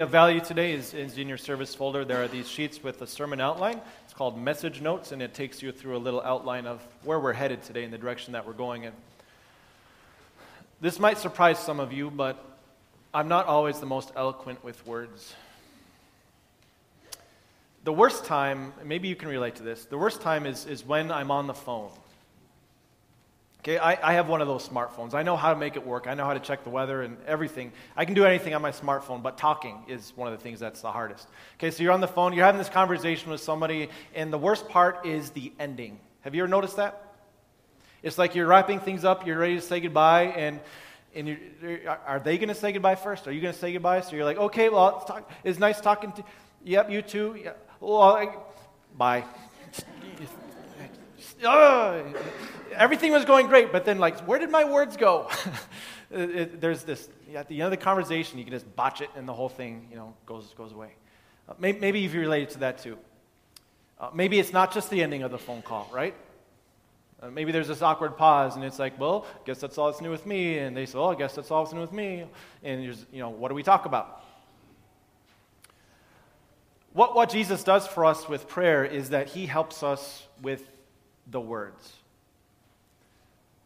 of value today is, is in your service folder. There are these sheets with a sermon outline. It's called Message Notes, and it takes you through a little outline of where we're headed today and the direction that we're going in. This might surprise some of you, but I'm not always the most eloquent with words. The worst time, maybe you can relate to this, the worst time is, is when I'm on the phone. I, I have one of those smartphones. I know how to make it work. I know how to check the weather and everything. I can do anything on my smartphone, but talking is one of the things that's the hardest. Okay, so you're on the phone, you're having this conversation with somebody, and the worst part is the ending. Have you ever noticed that? It's like you're wrapping things up, you're ready to say goodbye, and, and are they going to say goodbye first? Are you going to say goodbye? So you're like, okay, well, it's, talk, it's nice talking to Yep, you too. Yeah. Well, I, bye. everything was going great, but then, like, where did my words go? it, it, there's this, at the end of the conversation, you can just botch it, and the whole thing, you know, goes, goes away. Uh, maybe, maybe you've related to that too. Uh, maybe it's not just the ending of the phone call, right? Uh, maybe there's this awkward pause, and it's like, well, I guess that's all that's new with me. And they say, well, I guess that's all that's new with me. And you know, what do we talk about? What, what Jesus does for us with prayer is that he helps us with the words.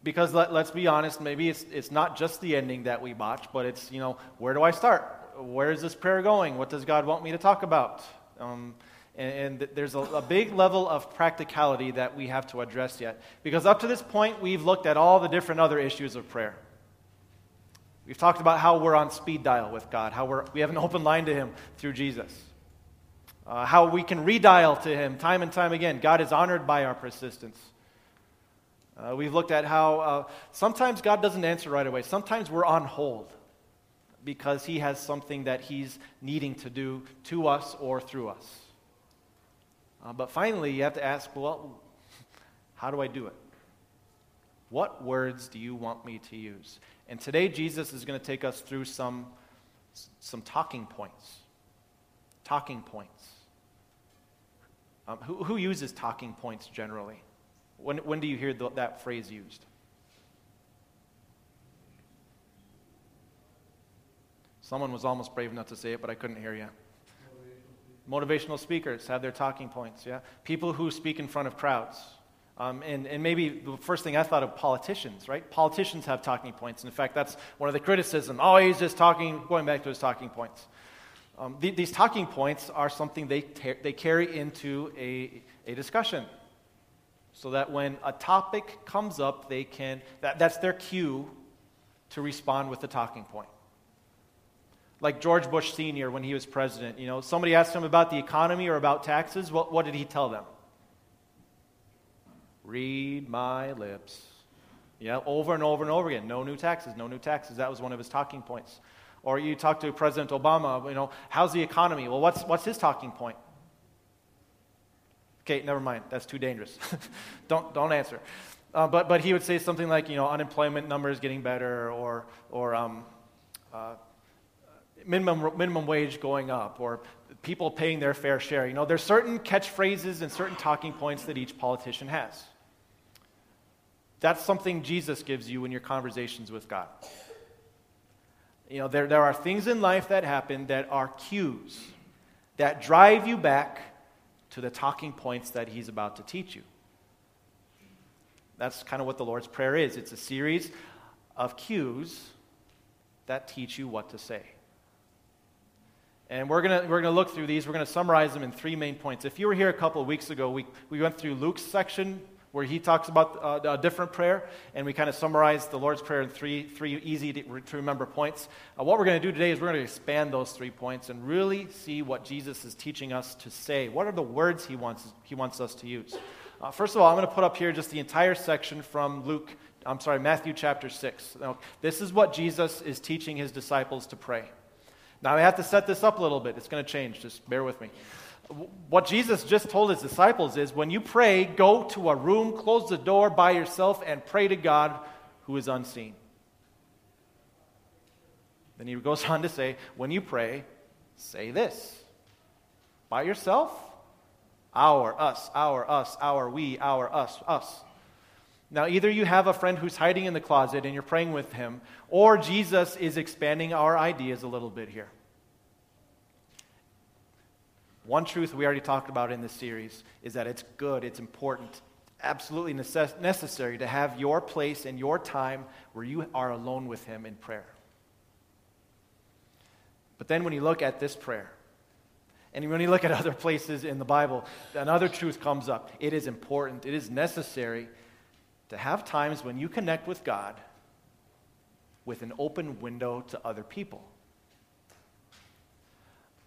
Because let, us be honest, maybe it's, it's not just the ending that we botch, but it's, you know, where do I start? Where is this prayer going? What does God want me to talk about? Um, and, and, there's a, a big level of practicality that we have to address yet. Because up to this point, we've looked at all the different other issues of prayer. We've talked about how we're on speed dial with God, how we're, we have an open line to Him through Jesus, uh, how we can redial to Him time and time again. God is honored by our persistence. Uh, we've looked at how uh, sometimes God doesn't answer right away. Sometimes we're on hold because He has something that He's needing to do to us or through us. Uh, but finally, you have to ask well, how do I do it? What words do you want me to use? And today, Jesus is going to take us through some, some talking points. Talking points. Um, who, who uses talking points generally? When, when do you hear the, that phrase used? Someone was almost brave enough to say it, but I couldn't hear you. Motivational, speakers have their talking points, yeah? People who speak in front of crowds. Um, and, and maybe the first thing I thought of politicians, right? Politicians have talking points. In fact, that's one of the criticisms. Oh, he's just talking, going back to his talking points. Um, th- these talking points are something they, ter- they carry into a, a discussion so that when a topic comes up, they can, that, that's their cue to respond with a talking point. Like George Bush Sr., when he was president, you know, somebody asked him about the economy or about taxes. What, what did he tell them? Read my lips. Yeah, over and over and over again. No new taxes, no new taxes. That was one of his talking points. Or you talk to President Obama, you know, how's the economy? Well, what's, what's his talking point? Okay, never mind. That's too dangerous. don't, don't answer. Uh, but, but he would say something like, you know, unemployment numbers getting better or, or um, uh, minimum, minimum wage going up or people paying their fair share. You know, there's certain catchphrases and certain talking points that each politician has. That's something Jesus gives you in your conversations with God. You know, there, there are things in life that happen that are cues that drive you back to the talking points that he's about to teach you. That's kind of what the Lord's Prayer is it's a series of cues that teach you what to say. And we're going we're gonna look through these. We're going to summarize them in three main points. If you were here a couple of weeks ago, we, we went through Luke's section where he talks about uh, a different prayer, and we kind of summarize the Lord's Prayer in three, three easy to, to remember points. Uh, what we're going to do today is we're going to expand those three points and really see what Jesus is teaching us to say. What are the words he wants, he wants us to use? Uh, first of all, I'm going to put up here just the entire section from Luke, I'm sorry, Matthew chapter 6. Now, this is what Jesus is teaching his disciples to pray. Now, I have to set this up a little bit. It's going to change. Just bear with me what Jesus just told his disciples is when you pray, go to a room, close the door by yourself, and pray to God who is unseen. Then he goes on to say, when you pray, say this by yourself, our, us, our, us, our, we, our, us, us. Now, either you have a friend who's hiding in the closet and you're praying with him, or Jesus is expanding our ideas a little bit here. One truth we already talked about in this series is that it's good, it's important, absolutely necess- necessary to have your place and your time where you are alone with Him in prayer. But then when you look at this prayer, and when you look at other places in the Bible, another truth comes up. It is important, it is necessary to have times when you connect with God with an open window to other people.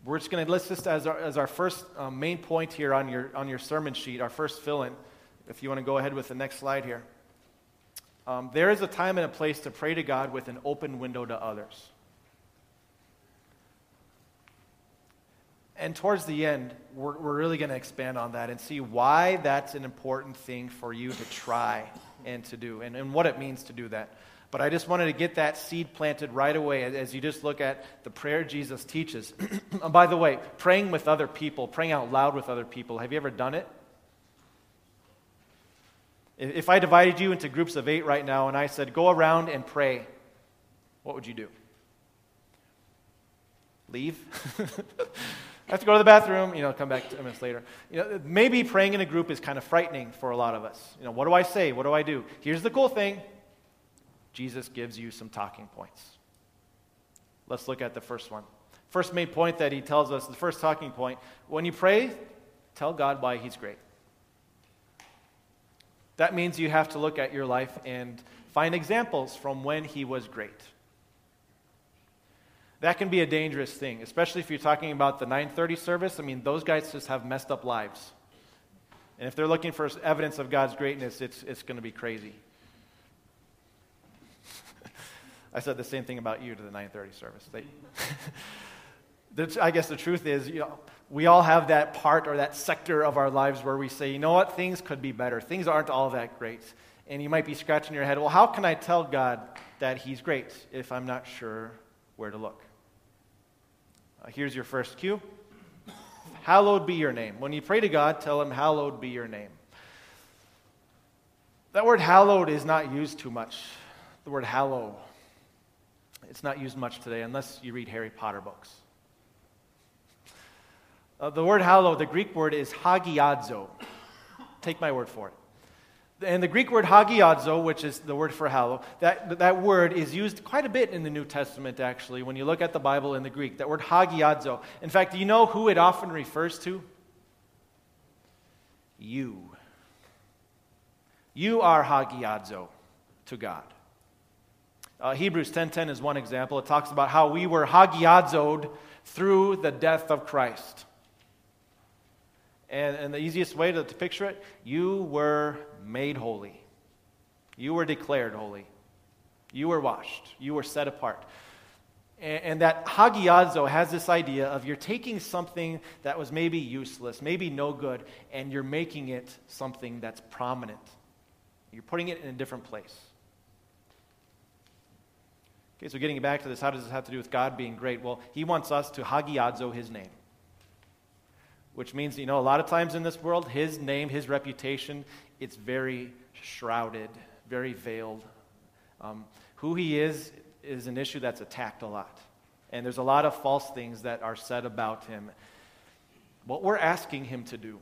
We're just going to list this as our, as our first um, main point here on your, on your sermon sheet, our first fill in. If you want to go ahead with the next slide here. Um, there is a time and a place to pray to God with an open window to others. And towards the end, we're, we're really going to expand on that and see why that's an important thing for you to try and to do and, and what it means to do that. But I just wanted to get that seed planted right away as you just look at the prayer Jesus teaches. by the way, praying with other people, praying out loud with other people, have you ever done it? If I divided you into groups of eight right now and I said, go around and pray, what would you do? Leave? I have to go to the bathroom, you know, come back 10 minutes later. You know, maybe praying in a group is kind of frightening for a lot of us. You know, what do I say? What do I do? Here's the cool thing Jesus gives you some talking points. Let's look at the first one. First main point that he tells us, the first talking point when you pray, tell God why he's great. That means you have to look at your life and find examples from when he was great. That can be a dangerous thing, especially if you're talking about the 930 service. I mean, those guys just have messed up lives. And if they're looking for evidence of God's greatness, it's, it's going to be crazy. I said the same thing about you to the 930 service. They, I guess the truth is, you know, we all have that part or that sector of our lives where we say, you know what, things could be better. Things aren't all that great. And you might be scratching your head, well, how can I tell God that He's great if I'm not sure where to look? Uh, here's your first cue Hallowed be your name. When you pray to God, tell Him, Hallowed be your name. That word hallowed is not used too much. The word hallow it's not used much today unless you read Harry Potter books. Uh, the word hallow, the Greek word is hagiadzo. Take my word for it. And the Greek word hagiadzo, which is the word for hallow, that, that word is used quite a bit in the New Testament, actually, when you look at the Bible in the Greek. That word hagiadzo. In fact, do you know who it often refers to? You. You are hagiadzo to God. Uh, Hebrews 10.10 is one example. It talks about how we were hagiazoed through the death of Christ. And, and the easiest way to, to picture it, you were made holy. You were declared holy. You were washed. You were set apart. And, and that hagiazo has this idea of you're taking something that was maybe useless, maybe no good, and you're making it something that's prominent. You're putting it in a different place. Okay, so getting back to this, how does this have to do with God being great? Well, He wants us to hagiadzo His name. Which means, you know, a lot of times in this world, His name, His reputation, it's very shrouded, very veiled. Um, who He is is an issue that's attacked a lot. And there's a lot of false things that are said about Him. What we're asking Him to do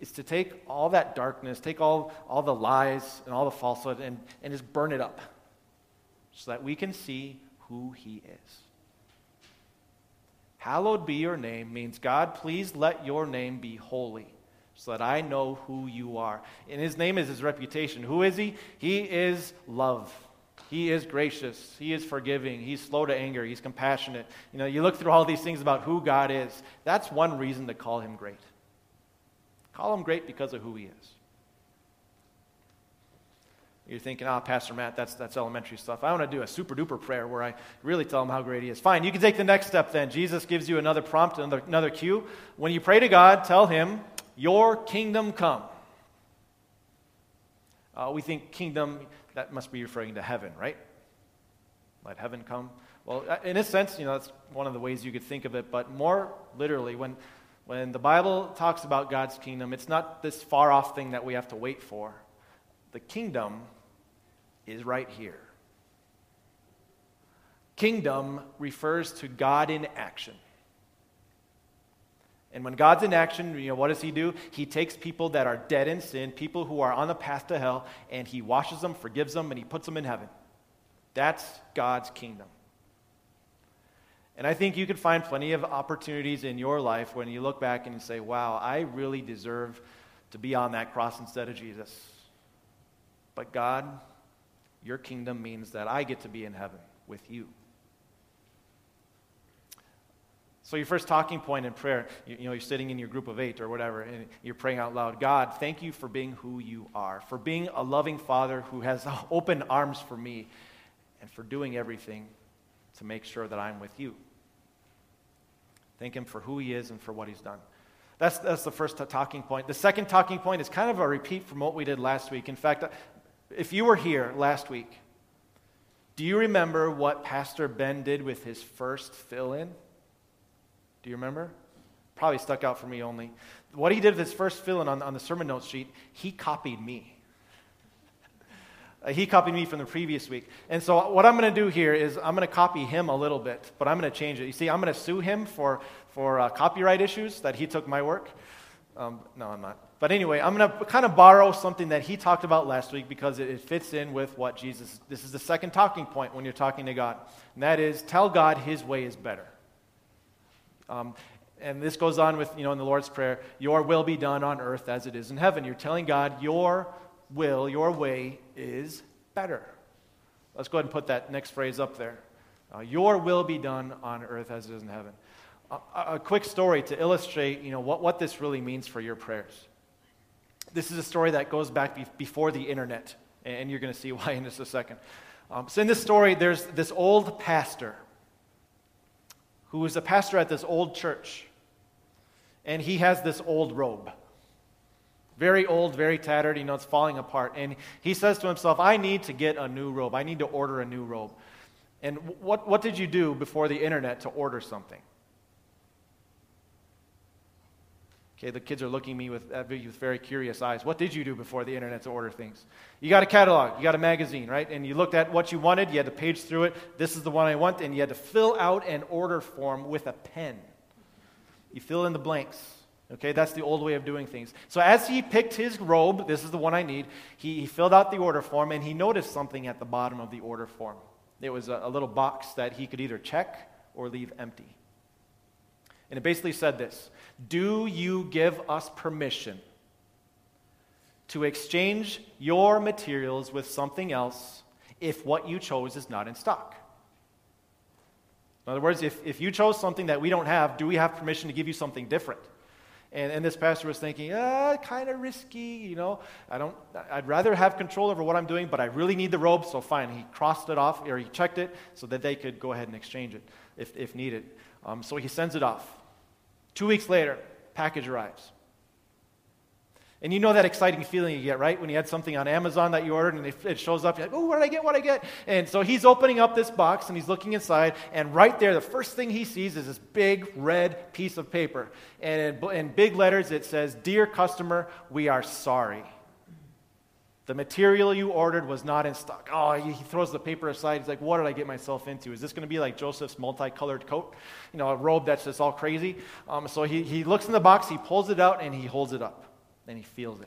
is to take all that darkness, take all, all the lies and all the falsehood, and, and just burn it up so that we can see who he is. Hallowed be your name means, God, please let your name be holy so that I know who you are. And his name is his reputation. Who is he? He is love. He is gracious. He is forgiving. He's slow to anger. He's compassionate. You know, you look through all these things about who God is. That's one reason to call him great. Call him great because of who he is. You're thinking, oh, Pastor Matt, that's, that's elementary stuff. I want to do a super duper prayer where I really tell him how great he is. Fine, you can take the next step then. Jesus gives you another prompt, another, another cue. When you pray to God, tell him, Your kingdom come. Uh, we think kingdom, that must be referring to heaven, right? Let heaven come. Well, uh, in a sense, you know, that's one of the ways you could think of it, but more literally, when, when the Bible talks about God's kingdom, it's not this far off thing that we have to wait for. The kingdom is right here. Kingdom refers to God in action. And when God's in action, you know, what does He do? He takes people that are dead in sin, people who are on the path to hell, and He washes them, forgives them, and He puts them in heaven. That's God's kingdom. And I think you can find plenty of opportunities in your life when you look back and you say, wow, I really deserve to be on that cross instead of Jesus. But God, your kingdom means that I get to be in heaven with you. So, your first talking point in prayer, you, you, know, you're sitting in your group of eight or whatever, and you're praying out loud God, thank you for being who you are, for being a loving father who has open arms for me, and for doing everything to make sure that I'm with you. Thank Him for who He is and for what He's done. That's, that's the first talking point. The second talking point is kind of a repeat from what we did last week. In fact, if you were here last week, do you remember what Pastor Ben did with his first fill in? Do you remember? Probably stuck out for me only. What he did with his first fill in on, on the sermon notes sheet, he copied me. Uh, he copied me from the previous week. And so, what I'm going to do here is I'm going to copy him a little bit, but I'm going to change it. You see, I'm going to sue him for, for uh, copyright issues that he took my work. Um, no, I'm not. But anyway, I'm going to kind of borrow something that he talked about last week because it, it fits in with what Jesus, this is the second talking point when you're talking to God. And that is, tell God his way is better. Um, and this goes on with, you know, in the Lord's Prayer, your will be done on earth as it is in heaven. You're telling God, your will, your way is better. Let's go ahead and put that next phrase up there. Uh, your will be done on earth as it is in heaven. Uh, a quick story to illustrate, you know, what, what this really means for your prayers. This is a story that goes back be- before the internet, and you're going to see why in just a second. Um, so in this story, there's this old pastor who was a pastor at this old church. And he has this old robe. Very old, very tattered, you know, it's falling apart. And he says to himself, I need to get a new robe. I need to order a new robe. And what, what did you do before the internet to order something? Okay, the kids are looking at me with, at me with very curious eyes. What did you do before the internet to order things? You got a catalog, you got a magazine, right? And you looked at what you wanted, you had to page through it. This is the one I want, and you had to fill out an order form with a pen. You fill in the blanks. Okay, that's the old way of doing things. So as he picked his robe, this is the one I need, he, he filled out the order form and he noticed something at the bottom of the order form. It was a, a little box that he could either check or leave empty. And it basically said this Do you give us permission to exchange your materials with something else if what you chose is not in stock? In other words, if, if you chose something that we don't have, do we have permission to give you something different? And, and this pastor was thinking, ah, kind of risky, you know. I don't, I'd rather have control over what I'm doing, but I really need the robe, so fine. He crossed it off, or he checked it so that they could go ahead and exchange it if, if needed. Um, so he sends it off. Two weeks later, package arrives. And you know that exciting feeling you get, right? When you had something on Amazon that you ordered and it shows up, you're like, oh, what did I get? What did I get? And so he's opening up this box and he's looking inside, and right there, the first thing he sees is this big red piece of paper. And in, in big letters, it says, Dear customer, we are sorry. The material you ordered was not in stock. Oh, he throws the paper aside. He's like, What did I get myself into? Is this going to be like Joseph's multicolored coat? You know, a robe that's just all crazy? Um, so he, he looks in the box, he pulls it out, and he holds it up. Then he feels it.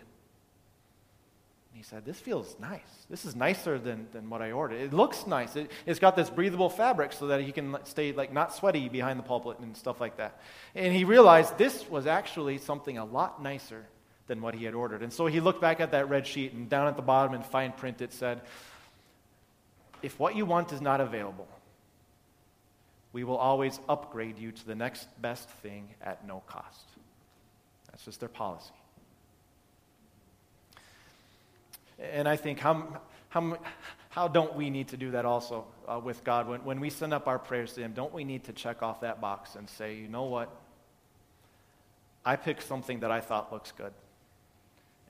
And he said, This feels nice. This is nicer than, than what I ordered. It looks nice. It, has got this breathable fabric so that he can stay like not sweaty behind the pulpit and stuff like that. And he realized this was actually something a lot nicer than what he had ordered. And so he looked back at that red sheet, and down at the bottom in fine print it said, If what you want is not available, we will always upgrade you to the next best thing at no cost. That's just their policy. And I think how, how, how don't we need to do that also uh, with God? When, when we send up our prayers to Him, don't we need to check off that box and say, you know what? I picked something that I thought looks good.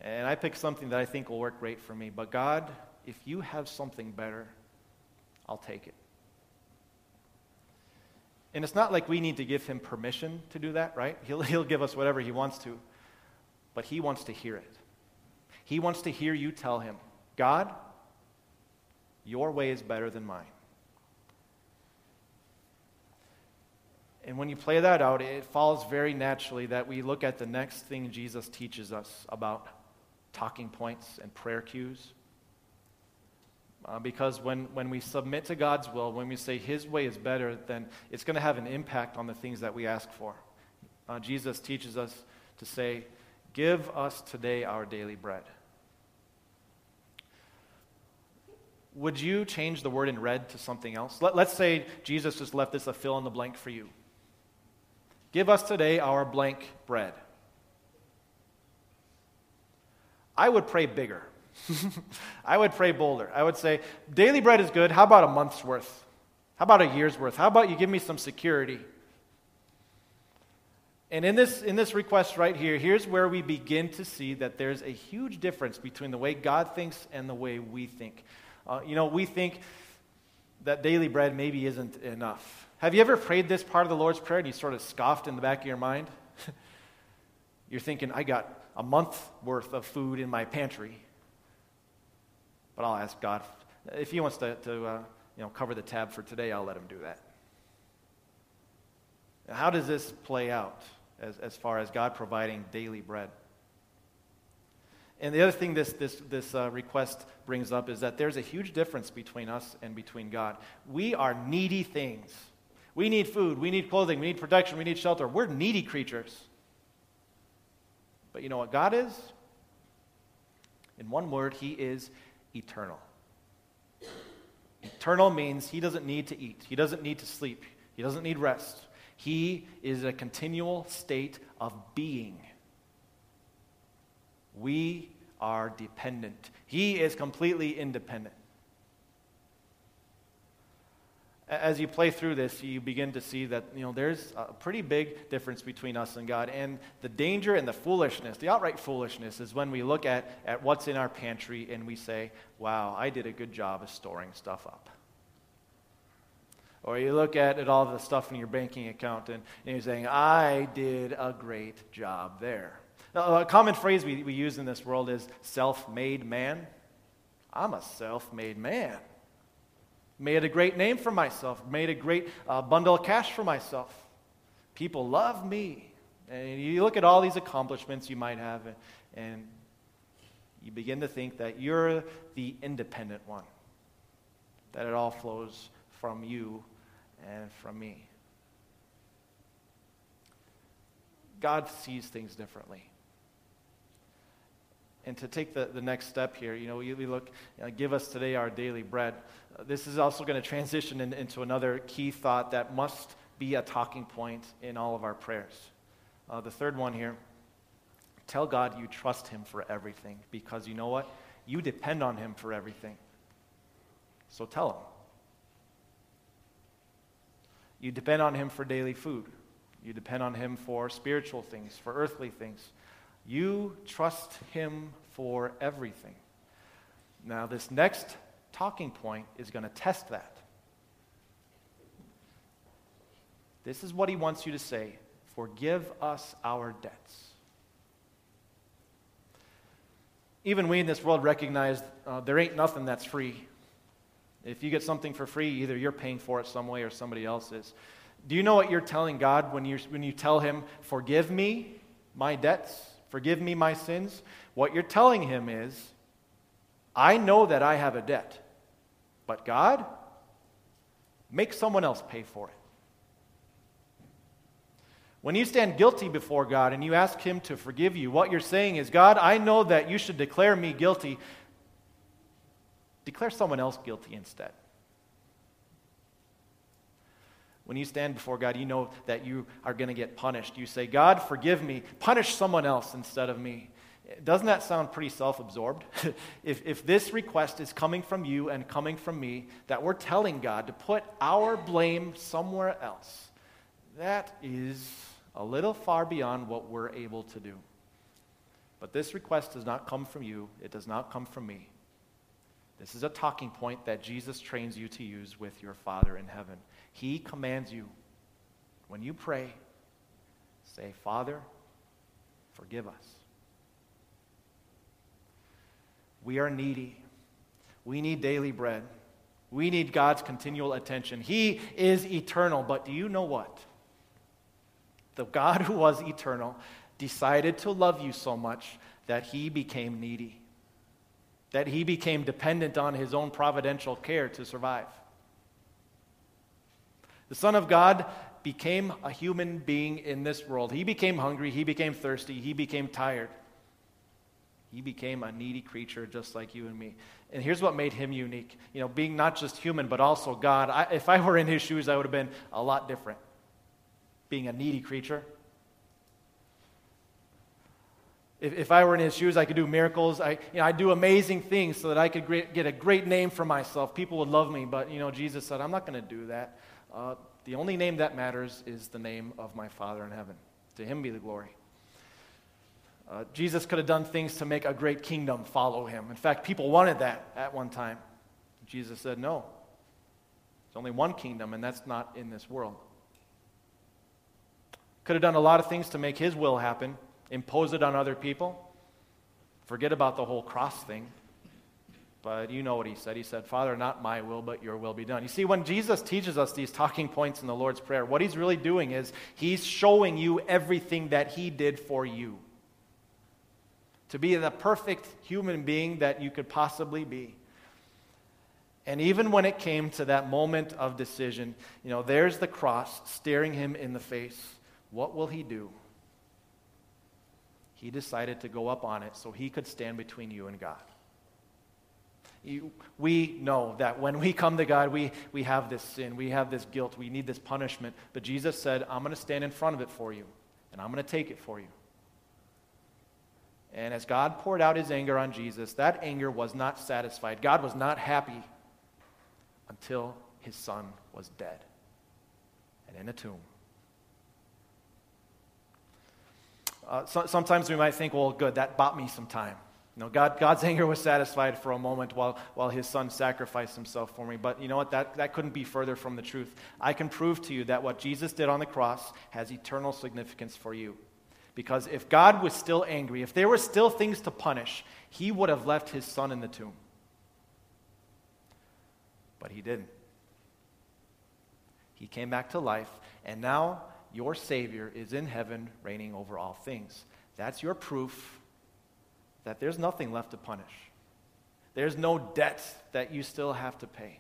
And I picked something that I think will work great for me. But God, if you have something better, I'll take it. And it's not like we need to give him permission to do that, right? He'll, he'll give us whatever he wants to. But he wants to hear it. He wants to hear you tell him, God, your way is better than mine. And when you play that out, it falls very naturally that we look at the next thing Jesus teaches us about talking points and prayer cues. Uh, because when, when we submit to God's will, when we say His way is better, then it's going to have an impact on the things that we ask for. Uh, Jesus teaches us to say, Give us today our daily bread. Would you change the word in red to something else? Let, let's say Jesus just left this a fill in the blank for you. Give us today our blank bread. I would pray bigger. I would pray bolder. I would say, daily bread is good. How about a month's worth? How about a year's worth? How about you give me some security? And in this, in this request right here, here's where we begin to see that there's a huge difference between the way God thinks and the way we think. Uh, you know, we think that daily bread maybe isn't enough. Have you ever prayed this part of the Lord's Prayer and you sort of scoffed in the back of your mind? You're thinking, I got a month worth of food in my pantry. But I'll ask God. If He wants to, to uh, you know, cover the tab for today, I'll let Him do that. How does this play out as, as far as God providing daily bread? And the other thing this, this, this uh, request brings up is that there's a huge difference between us and between God. We are needy things. We need food, we need clothing, we need protection, we need shelter. We're needy creatures. But you know what God is? In one word, He is eternal. Eternal means He doesn't need to eat, He doesn't need to sleep, He doesn't need rest. He is a continual state of being. We are dependent. He is completely independent. As you play through this, you begin to see that you know, there's a pretty big difference between us and God. And the danger and the foolishness, the outright foolishness, is when we look at, at what's in our pantry and we say, wow, I did a good job of storing stuff up. Or you look at, at all the stuff in your banking account and, and you're saying, I did a great job there. Now, a common phrase we, we use in this world is self made man. I'm a self made man. Made a great name for myself, made a great uh, bundle of cash for myself. People love me. And you look at all these accomplishments you might have, and you begin to think that you're the independent one, that it all flows from you and from me. God sees things differently and to take the, the next step here, you know, we, look, you know, give us today our daily bread. Uh, this is also going to transition in, into another key thought that must be a talking point in all of our prayers. Uh, the third one here tell God you trust Him for everything because you know what? You depend on Him for everything. So tell Him. You depend on Him for daily food, you depend on Him for spiritual things, for earthly things. You trust him for everything. Now, this next talking point is going to test that. This is what he wants you to say Forgive us our debts. Even we in this world recognize uh, there ain't nothing that's free. If you get something for free, either you're paying for it some way or somebody else is. Do you know what you're telling God when you, when you tell Him, Forgive me my debts? Forgive me my sins. What you're telling him is, I know that I have a debt, but God, make someone else pay for it. When you stand guilty before God and you ask Him to forgive you, what you're saying is, God, I know that you should declare me guilty. Declare someone else guilty instead. When you stand before God, you know that you are going to get punished. You say, God, forgive me. Punish someone else instead of me. Doesn't that sound pretty self absorbed? if, if this request is coming from you and coming from me, that we're telling God to put our blame somewhere else, that is a little far beyond what we're able to do. But this request does not come from you, it does not come from me. This is a talking point that Jesus trains you to use with your Father in heaven. He commands you, when you pray, say, Father, forgive us. We are needy. We need daily bread. We need God's continual attention. He is eternal, but do you know what? the God who was eternal, decided to love you so much that he became needy, that he became dependent on his own providential care to survive. The Son of God became a human being in this world. He became hungry, he became thirsty, he became tired. He became a needy creature just like you and me. And here's what made him unique. You know, being not just human, but also God. I, if I were in his shoes, I would have been a lot different. Being a needy creature. If, if I were in his shoes, I could do miracles. I, you know, I'd do amazing things so that I could get a great name for myself. People would love me. But, you know, Jesus said, I'm not going to do that. Uh, the only name that matters is the name of my Father in heaven. To him be the glory. Uh, Jesus could have done things to make a great kingdom follow him. In fact, people wanted that at one time. Jesus said, No. There's only one kingdom, and that's not in this world. Could have done a lot of things to make his will happen, impose it on other people. Forget about the whole cross thing. But you know what he said. He said, Father, not my will, but your will be done. You see, when Jesus teaches us these talking points in the Lord's Prayer, what he's really doing is he's showing you everything that he did for you to be the perfect human being that you could possibly be. And even when it came to that moment of decision, you know, there's the cross staring him in the face. What will he do? He decided to go up on it so he could stand between you and God. We know that when we come to God, we, we have this sin, we have this guilt, we need this punishment. But Jesus said, I'm going to stand in front of it for you, and I'm going to take it for you. And as God poured out his anger on Jesus, that anger was not satisfied. God was not happy until his son was dead and in a tomb. Uh, so, sometimes we might think, well, good, that bought me some time. You know, God, God's anger was satisfied for a moment while, while his son sacrificed himself for me. But you know what? That, that couldn't be further from the truth. I can prove to you that what Jesus did on the cross has eternal significance for you. Because if God was still angry, if there were still things to punish, he would have left his son in the tomb. But he didn't. He came back to life, and now your Savior is in heaven, reigning over all things. That's your proof that there's nothing left to punish. There's no debt that you still have to pay.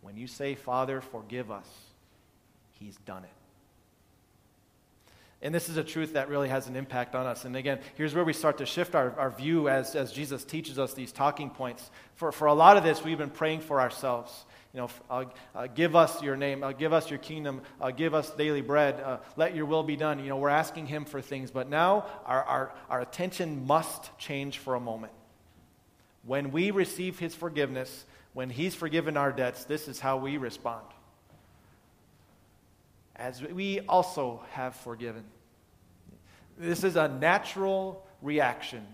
When you say, Father, forgive us, He's done it. And this is a truth that really has an impact on us. And again, here's where we start to shift our, our view as, as Jesus teaches us these talking points. For, for a lot of this, we've been praying for ourselves. You know, uh, uh, give us your name, uh, give us your kingdom, uh, give us daily bread, uh, let your will be done. You know, we're asking Him for things. But now our, our, our attention must change for a moment. When we receive His forgiveness, when He's forgiven our debts, this is how we respond as we also have forgiven. This is a natural reaction.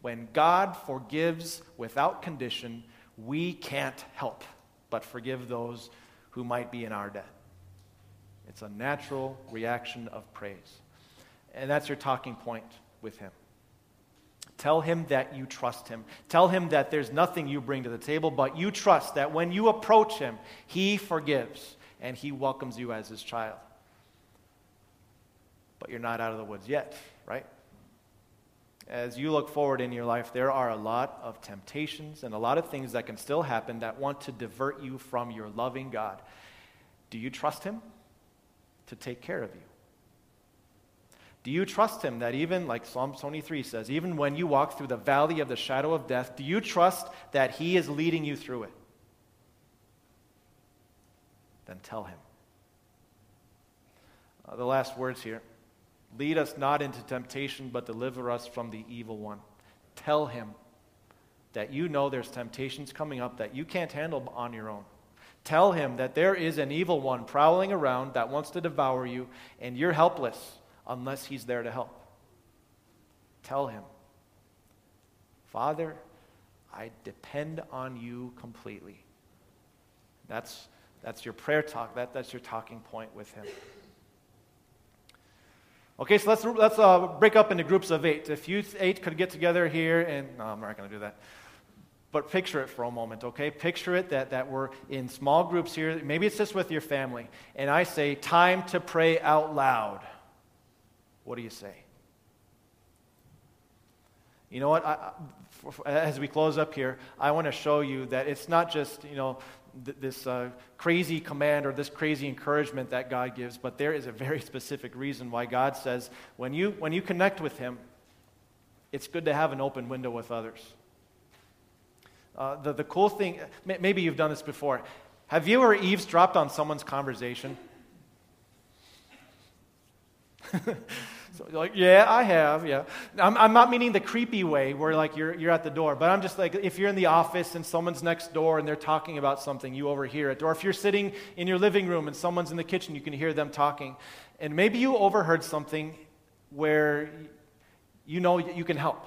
When God forgives without condition, we can't help but forgive those who might be in our debt. It's a natural reaction of praise. And that's your talking point with Him. Tell Him that you trust Him. Tell Him that there's nothing you bring to the table, but you trust that when you approach Him, He forgives and He welcomes you as His child. But you're not out of the woods yet, right? As you look forward in your life, there are a lot of temptations and a lot of things that can still happen that want to divert you from your loving God. Do you trust Him to take care of you? Do you trust Him that even, like Psalm 23 says, even when you walk through the valley of the shadow of death, do you trust that He is leading you through it? then tell him. Uh, the last words here lead us not into temptation, but deliver us from the evil one. Tell him that you know there's temptations coming up that you can't handle on your own. Tell him that there is an evil one prowling around that wants to devour you, and you're helpless unless he's there to help. Tell him, Father, I depend on you completely. That's that's your prayer talk. That, that's your talking point with Him. Okay, so let's, let's uh, break up into groups of eight. If you eight could get together here, and no, I'm not going to do that. But picture it for a moment, okay? Picture it that, that we're in small groups here. Maybe it's just with your family. And I say, time to pray out loud. What do you say? You know what? I, as we close up here, I want to show you that it's not just, you know, th- this uh, crazy command or this crazy encouragement that God gives, but there is a very specific reason why God says when you, when you connect with Him, it's good to have an open window with others. Uh, the, the cool thing, maybe you've done this before. Have you ever eavesdropped on someone's conversation? so like, yeah, I have, yeah. I'm, I'm not meaning the creepy way where like you're, you're at the door, but I'm just like, if you're in the office and someone's next door and they're talking about something, you overhear it. Or if you're sitting in your living room and someone's in the kitchen, you can hear them talking. And maybe you overheard something where you know you can help.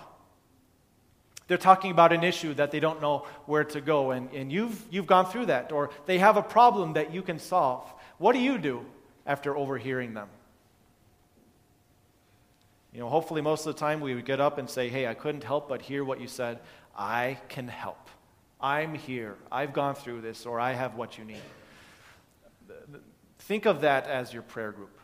They're talking about an issue that they don't know where to go, and, and you've, you've gone through that, or they have a problem that you can solve. What do you do after overhearing them? You know, hopefully, most of the time we would get up and say, Hey, I couldn't help but hear what you said. I can help. I'm here. I've gone through this, or I have what you need. Think of that as your prayer group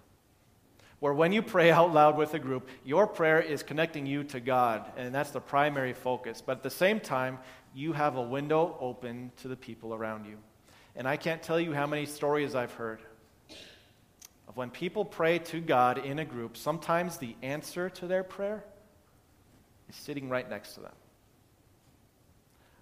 where when you pray out loud with a group, your prayer is connecting you to God, and that's the primary focus. But at the same time, you have a window open to the people around you. And I can't tell you how many stories I've heard of when people pray to God in a group, sometimes the answer to their prayer is sitting right next to them.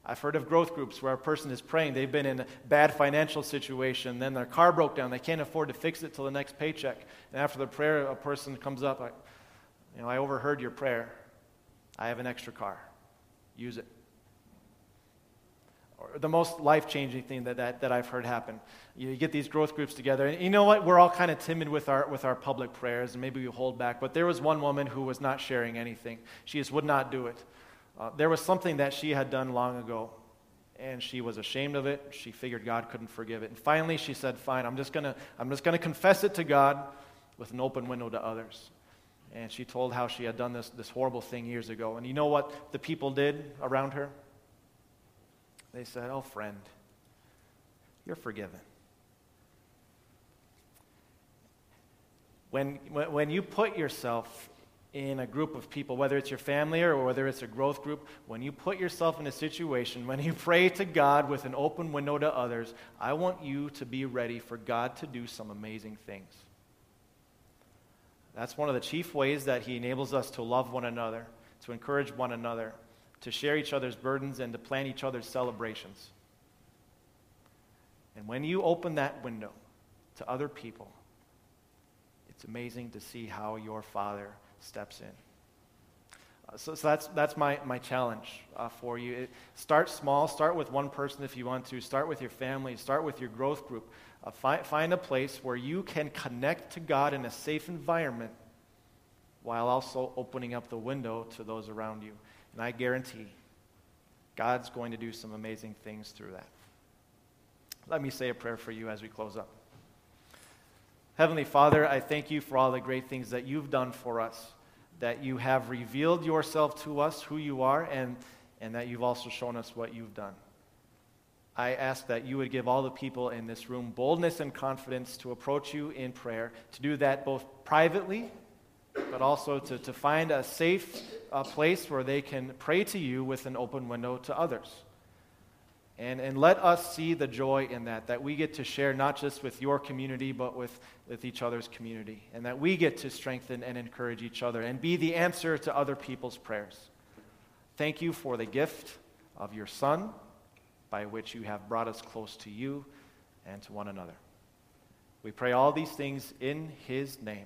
I've heard of growth groups where a person is praying. They've been in a bad financial situation. Then their car broke down. They can't afford to fix it till the next paycheck. And after the prayer, a person comes up. I, you know, I overheard your prayer. I have an extra car. Use it. The most life changing thing that, that, that I've heard happen. You get these growth groups together. And you know what? We're all kind of timid with our, with our public prayers, and maybe we hold back. But there was one woman who was not sharing anything. She just would not do it. Uh, there was something that she had done long ago, and she was ashamed of it. She figured God couldn't forgive it. And finally, she said, Fine, I'm just going to confess it to God with an open window to others. And she told how she had done this, this horrible thing years ago. And you know what the people did around her? They said, Oh, friend, you're forgiven. When, when you put yourself in a group of people, whether it's your family or whether it's a growth group, when you put yourself in a situation, when you pray to God with an open window to others, I want you to be ready for God to do some amazing things. That's one of the chief ways that He enables us to love one another, to encourage one another, to share each other's burdens, and to plan each other's celebrations. And when you open that window to other people, it's amazing to see how your Father steps in. Uh, so, so, that's, that's my, my challenge uh, for you. It, start small. Start with one person if you want to. Start with your family. Start with your growth group. Uh, find, find a place where you can connect to God in a safe environment while also opening up the window to those around you. And I guarantee God's going to do some amazing things through that. Let me say a prayer for you as we close up. Heavenly Father, I thank you for all the great things that you've done for us, that you have revealed yourself to us, who you are, and, and that you've also shown us what you've done. I ask that you would give all the people in this room boldness and confidence to approach you in prayer, to do that both privately, but also to, to find a safe uh, place where they can pray to you with an open window to others. And, and let us see the joy in that, that we get to share not just with your community, but with, with each other's community. And that we get to strengthen and encourage each other and be the answer to other people's prayers. Thank you for the gift of your Son, by which you have brought us close to you and to one another. We pray all these things in his name.